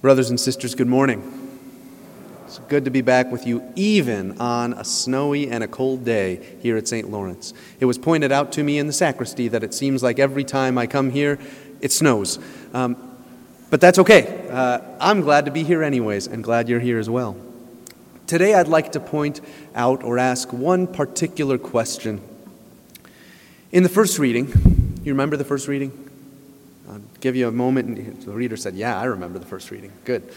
Brothers and sisters, good morning. It's good to be back with you, even on a snowy and a cold day here at St. Lawrence. It was pointed out to me in the sacristy that it seems like every time I come here, it snows. Um, but that's okay. Uh, I'm glad to be here, anyways, and glad you're here as well. Today, I'd like to point out or ask one particular question. In the first reading, you remember the first reading? Give you a moment. The reader said, Yeah, I remember the first reading. Good.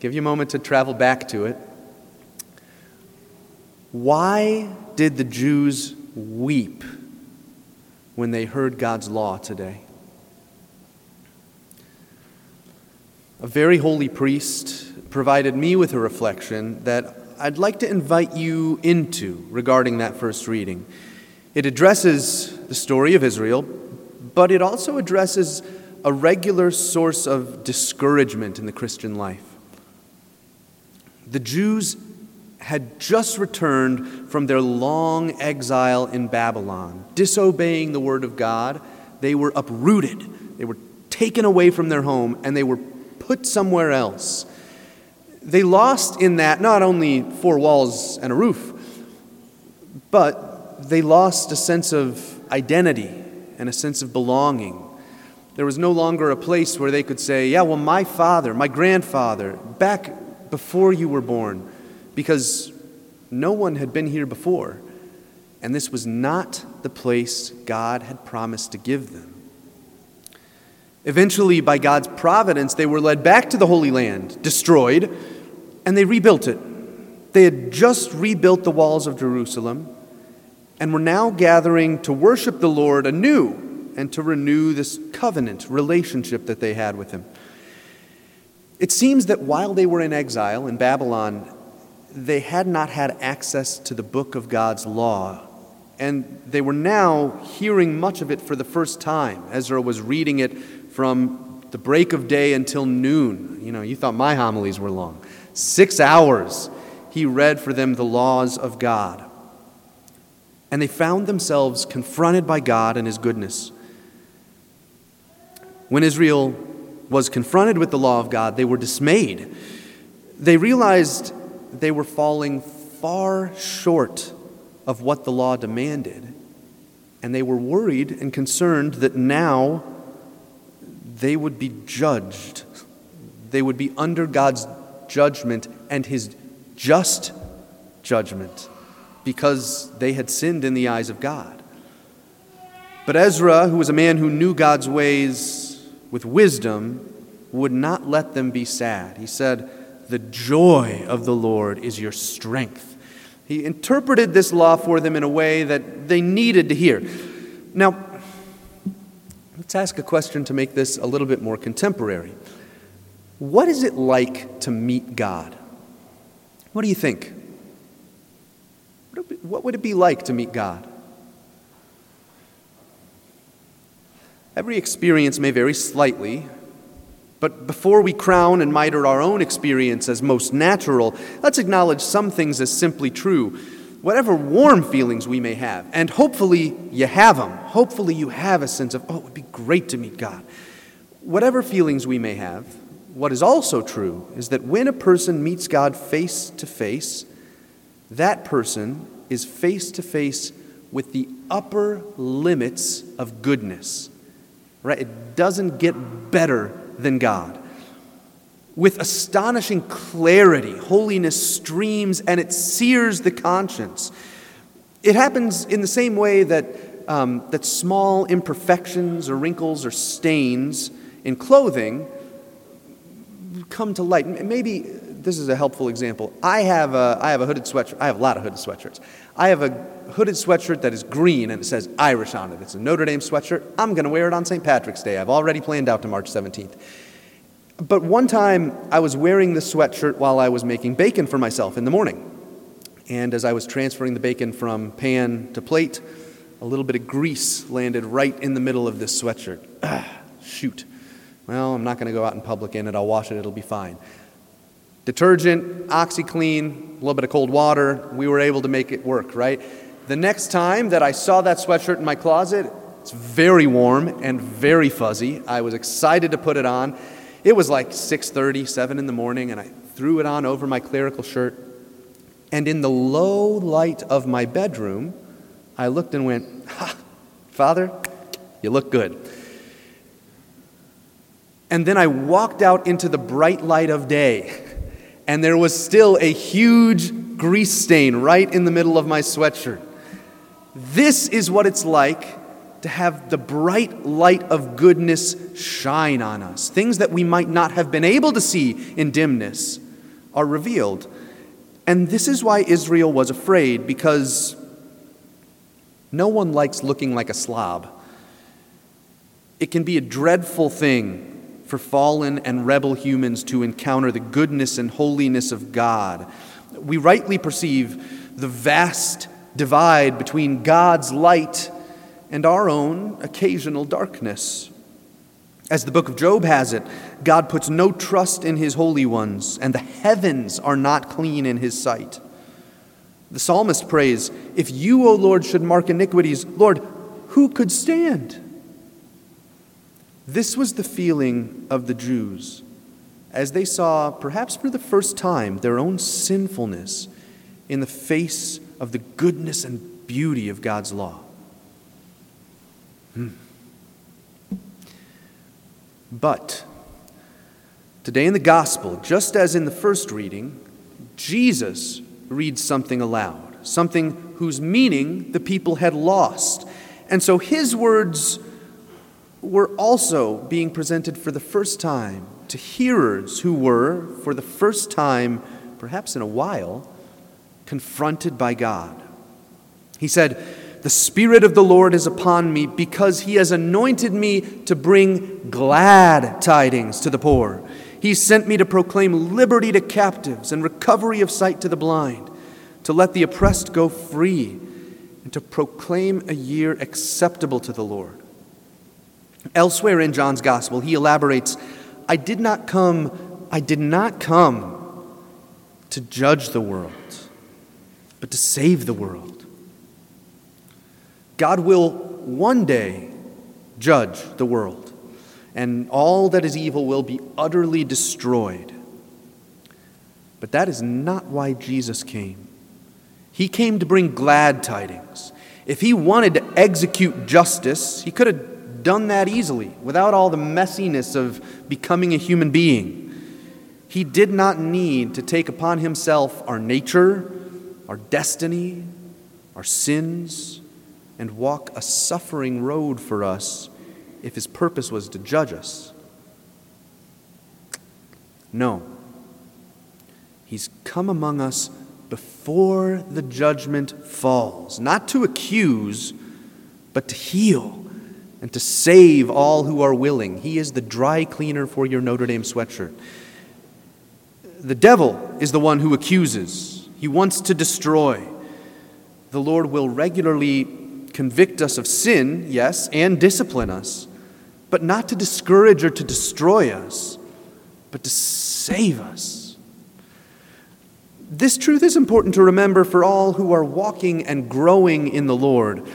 Give you a moment to travel back to it. Why did the Jews weep when they heard God's law today? A very holy priest provided me with a reflection that I'd like to invite you into regarding that first reading. It addresses the story of Israel, but it also addresses a regular source of discouragement in the Christian life. The Jews had just returned from their long exile in Babylon, disobeying the word of God. They were uprooted, they were taken away from their home, and they were put somewhere else. They lost in that not only four walls and a roof, but they lost a sense of identity and a sense of belonging. There was no longer a place where they could say, Yeah, well, my father, my grandfather, back before you were born, because no one had been here before. And this was not the place God had promised to give them. Eventually, by God's providence, they were led back to the Holy Land, destroyed, and they rebuilt it. They had just rebuilt the walls of Jerusalem and were now gathering to worship the Lord anew and to renew this covenant relationship that they had with Him. It seems that while they were in exile in Babylon, they had not had access to the book of God's law. And they were now hearing much of it for the first time. Ezra was reading it from the break of day until noon. You know, you thought my homilies were long. Six hours he read for them the laws of God and they found themselves confronted by God and His goodness. When Israel was confronted with the law of God, they were dismayed. They realized they were falling far short of what the law demanded, and they were worried and concerned that now they would be judged. They would be under God's judgment and His just judgment because they had sinned in the eyes of God. But Ezra, who was a man who knew God's ways with wisdom, would not let them be sad. He said, The joy of the Lord is your strength. He interpreted this law for them in a way that they needed to hear. Now, let's ask a question to make this a little bit more contemporary. What is it like to meet God? What do you think? What would it be like to meet God? Every experience may vary slightly, but before we crown and miter our own experience as most natural, let's acknowledge some things as simply true. Whatever warm feelings we may have, and hopefully you have them, hopefully you have a sense of, oh, it would be great to meet God. Whatever feelings we may have, what is also true is that when a person meets God face to face, that person is face to face with the upper limits of goodness. Right? It doesn't get better than God. With astonishing clarity, holiness streams and it sears the conscience. It happens in the same way that, um, that small imperfections or wrinkles or stains in clothing come to light. Maybe this is a helpful example. I have a, I have a hooded sweatshirt. I have a lot of hooded sweatshirts. I have a hooded sweatshirt that is green and it says Irish on it. It's a Notre Dame sweatshirt. I'm going to wear it on St. Patrick's Day. I've already planned out to March 17th. But one time I was wearing the sweatshirt while I was making bacon for myself in the morning. And as I was transferring the bacon from pan to plate, a little bit of grease landed right in the middle of this sweatshirt. Ah, shoot. Well, I'm not going to go out in public in it. I'll wash it. It'll be fine detergent, OxiClean, a little bit of cold water. We were able to make it work, right? The next time that I saw that sweatshirt in my closet, it's very warm and very fuzzy. I was excited to put it on. It was like 6:30, 7 in the morning, and I threw it on over my clerical shirt. And in the low light of my bedroom, I looked and went, Ha, Father, you look good. And then I walked out into the bright light of day, and there was still a huge grease stain right in the middle of my sweatshirt. This is what it's like to have the bright light of goodness shine on us. Things that we might not have been able to see in dimness are revealed. And this is why Israel was afraid, because no one likes looking like a slob. It can be a dreadful thing for fallen and rebel humans to encounter the goodness and holiness of God. We rightly perceive the vast divide between God's light and our own occasional darkness. As the book of Job has it, God puts no trust in his holy ones, and the heavens are not clean in his sight. The psalmist prays, If you, O Lord, should mark iniquities, Lord, who could stand? This was the feeling of the Jews as they saw, perhaps for the first time, their own sinfulness in the face of the goodness and beauty of God's law. Hmm. But today in the gospel, just as in the first reading, Jesus reads something aloud, something whose meaning the people had lost. And so his words were also being presented for the first time to hearers who were, for the first time, perhaps in a while, confronted by God. He said, the Spirit of the Lord is upon me because he has anointed me to bring glad tidings to the poor. He sent me to proclaim liberty to captives and recovery of sight to the blind, to let the oppressed go free, and to proclaim a year acceptable to the Lord. Elsewhere in John's Gospel, he elaborates I did not come, I did not come to judge the world, but to save the world. God will one day judge the world, and all that is evil will be utterly destroyed. But that is not why Jesus came. He came to bring glad tidings. If he wanted to execute justice, he could have done that easily without all the messiness of becoming a human being. He did not need to take upon himself our nature, our destiny, our sins, and walk a suffering road for us if his purpose was to judge us. No. He's come among us before the judgment falls, not to accuse, but to heal and to save all who are willing. He is the dry cleaner for your Notre Dame sweatshirt. The devil is the one who accuses, he wants to destroy. The Lord will regularly convict us of sin, yes, and discipline us, but not to discourage or to destroy us, but to save us. This truth is important to remember for all who are walking and growing in the Lord.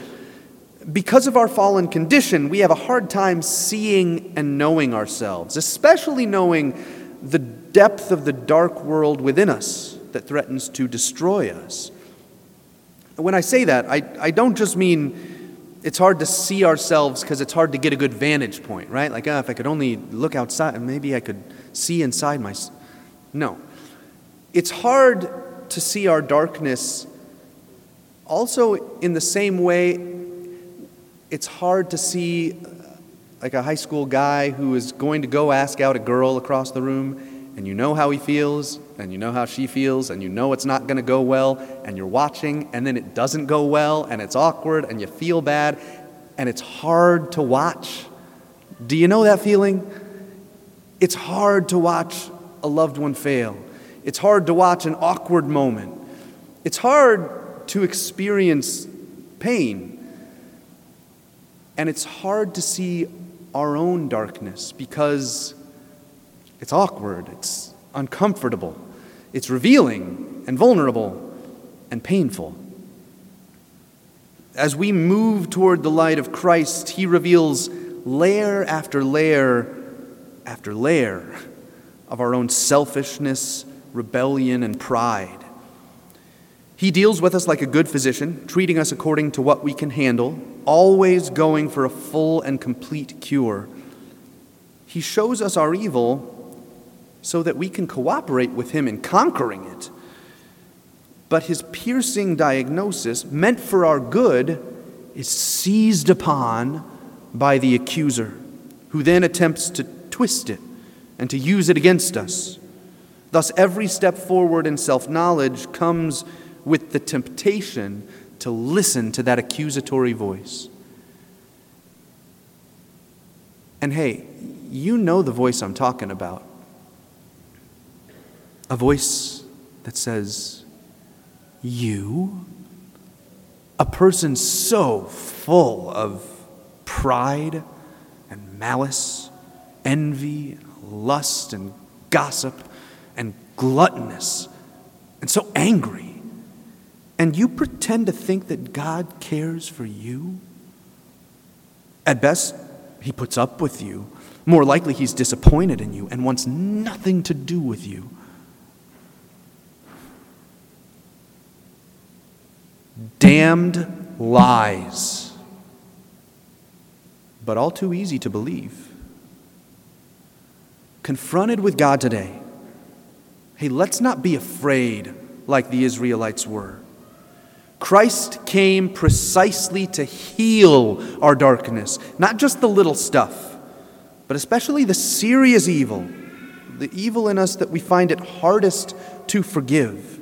Because of our fallen condition, we have a hard time seeing and knowing ourselves, especially knowing the depth of the dark world within us that threatens to destroy us. When I say that, I, I don't just mean it's hard to see ourselves because it's hard to get a good vantage point, right? Like, oh, if I could only look outside, maybe I could see inside my. No. It's hard to see our darkness also in the same way it's hard to see uh, like a high school guy who is going to go ask out a girl across the room and you know how he feels, and you know how she feels, and you know it's not going to go well, and you're watching, and then it doesn't go well, and it's awkward, and you feel bad, and it's hard to watch. Do you know that feeling? It's hard to watch a loved one fail. It's hard to watch an awkward moment. It's hard to experience pain. And it's hard to see our own darkness because it's awkward, it's uncomfortable, it's revealing and vulnerable and painful. As we move toward the light of Christ, He reveals layer after layer after layer of our own selfishness, rebellion, and pride. He deals with us like a good physician, treating us according to what we can handle, always going for a full and complete cure. He shows us our evil so that we can cooperate with Him in conquering it. But His piercing diagnosis, meant for our good, is seized upon by the accuser, who then attempts to twist it and to use it against us. Thus, every step forward in self knowledge comes with the temptation to listen to that accusatory voice. And hey, you know the voice I'm talking about. A voice that says, You? A person so full of pride and malice, envy, lust and gossip and gluttonous, and so angry. And you pretend to think that God cares for you? At best, he puts up with you. More likely, he's disappointed in you and wants nothing to do with you. Damned lies, but all too easy to believe. Confronted with God today, hey, let's not be afraid like the Israelites were. Christ came precisely to heal our darkness, not just the little stuff, but especially the serious evil, the evil in us that we find it hardest to forgive.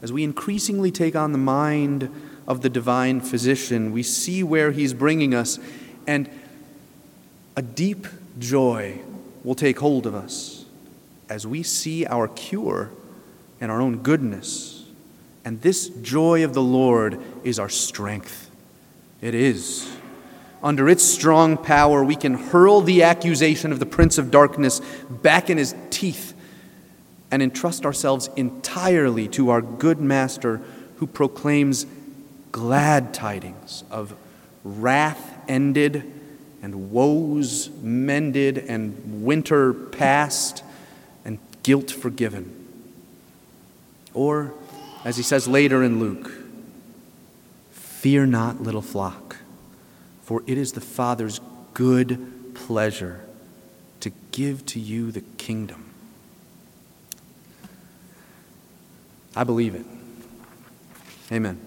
As we increasingly take on the mind of the divine physician, we see where he's bringing us, and a deep joy will take hold of us as we see our cure and our own goodness and this joy of the Lord is our strength. It is. Under its strong power, we can hurl the accusation of the Prince of Darkness back in his teeth and entrust ourselves entirely to our good Master who proclaims glad tidings of wrath ended and woes mended and winter past and guilt forgiven. Or as he says later in Luke Fear not, little flock, for it is the Father's good pleasure to give to you the kingdom. I believe it. Amen.